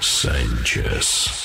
Sanchez.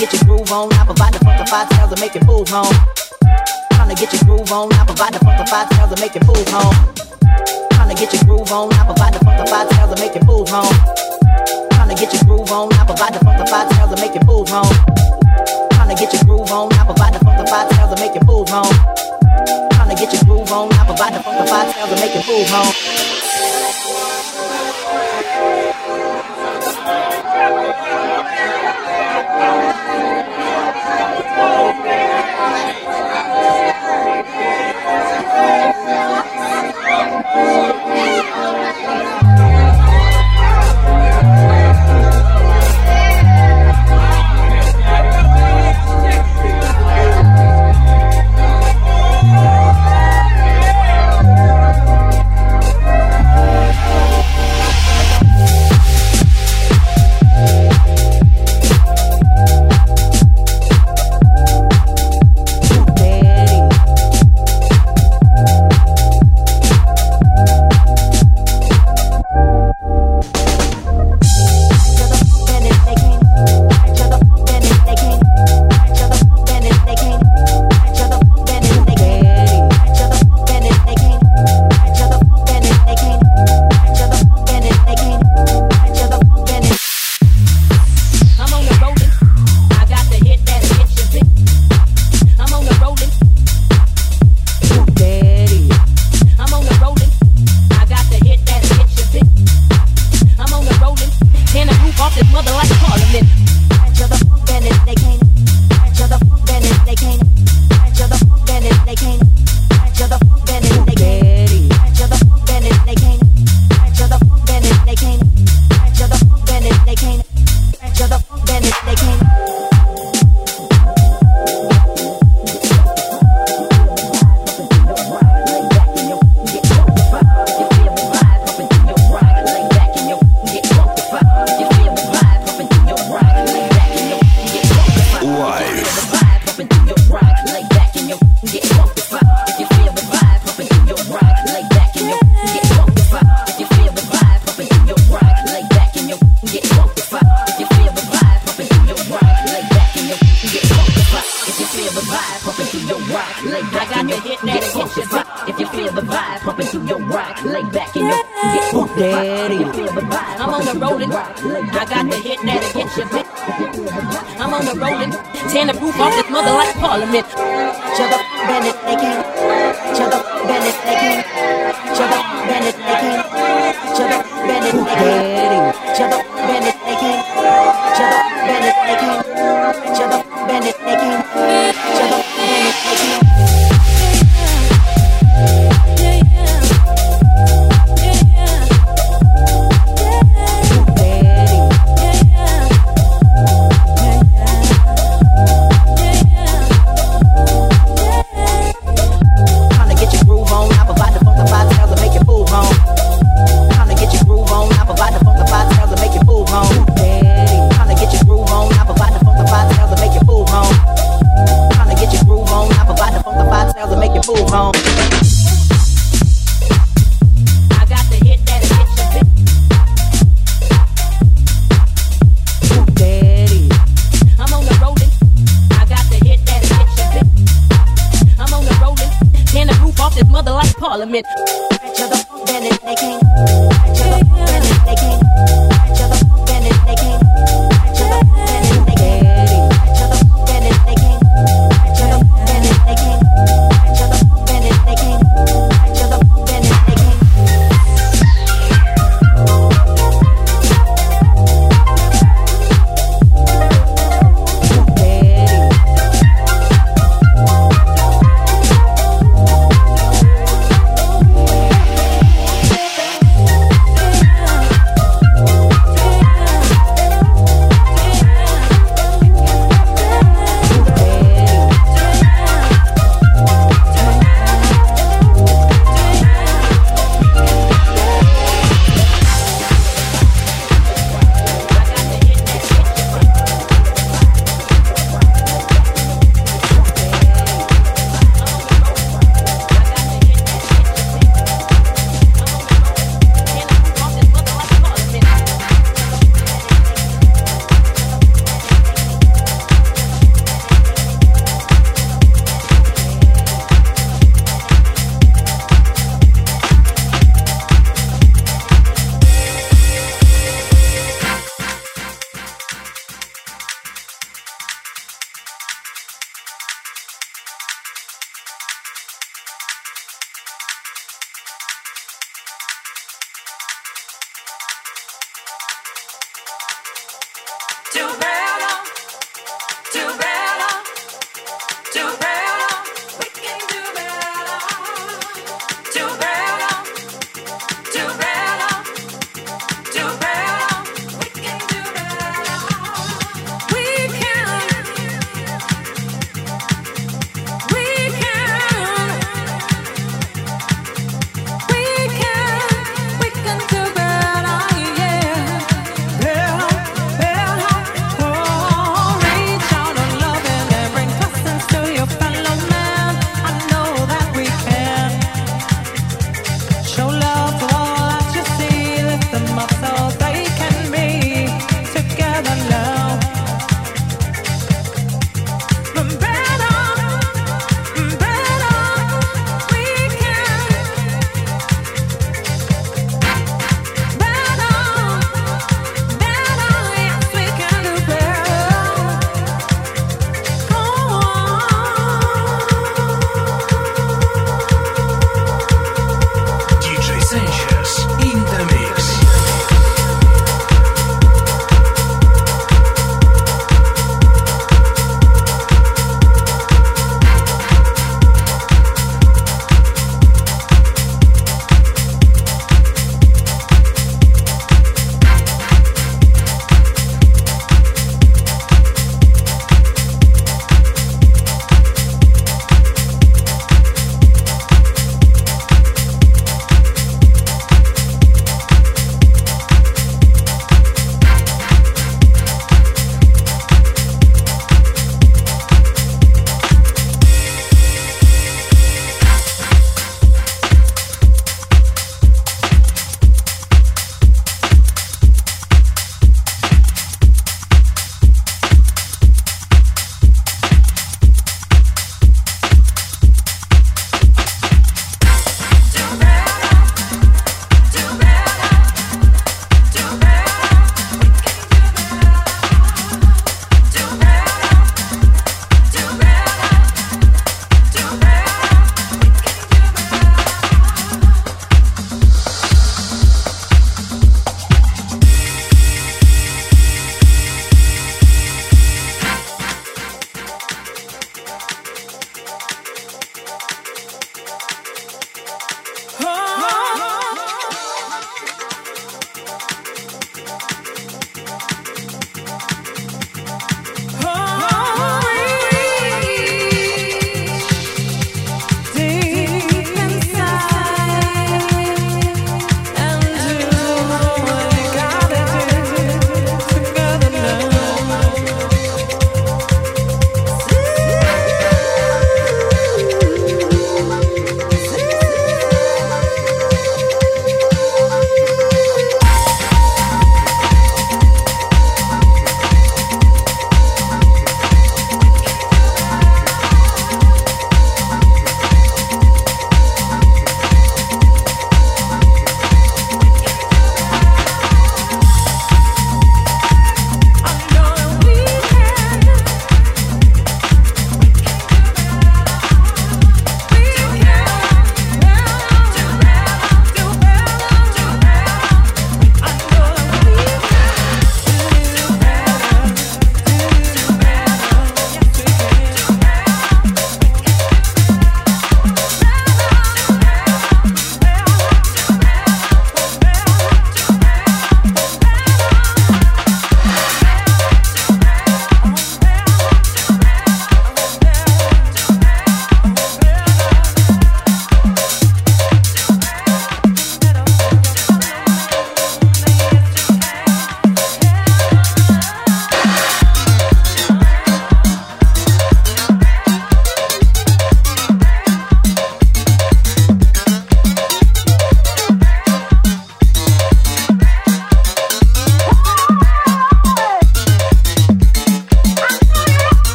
Get your groove on. I provide the funkified tails to make it move home. Trying to get your groove on. I provide the funkified tails to make it move home. Trying to get your groove on. I provide the funkified tails to make it move home. Trying to get your groove on. I provide the funkified tails to make it move home. Trying to get your groove on. I provide the funkified tails to make it move home. Trying to get your groove on. I provide the tails to make move home. Yeah!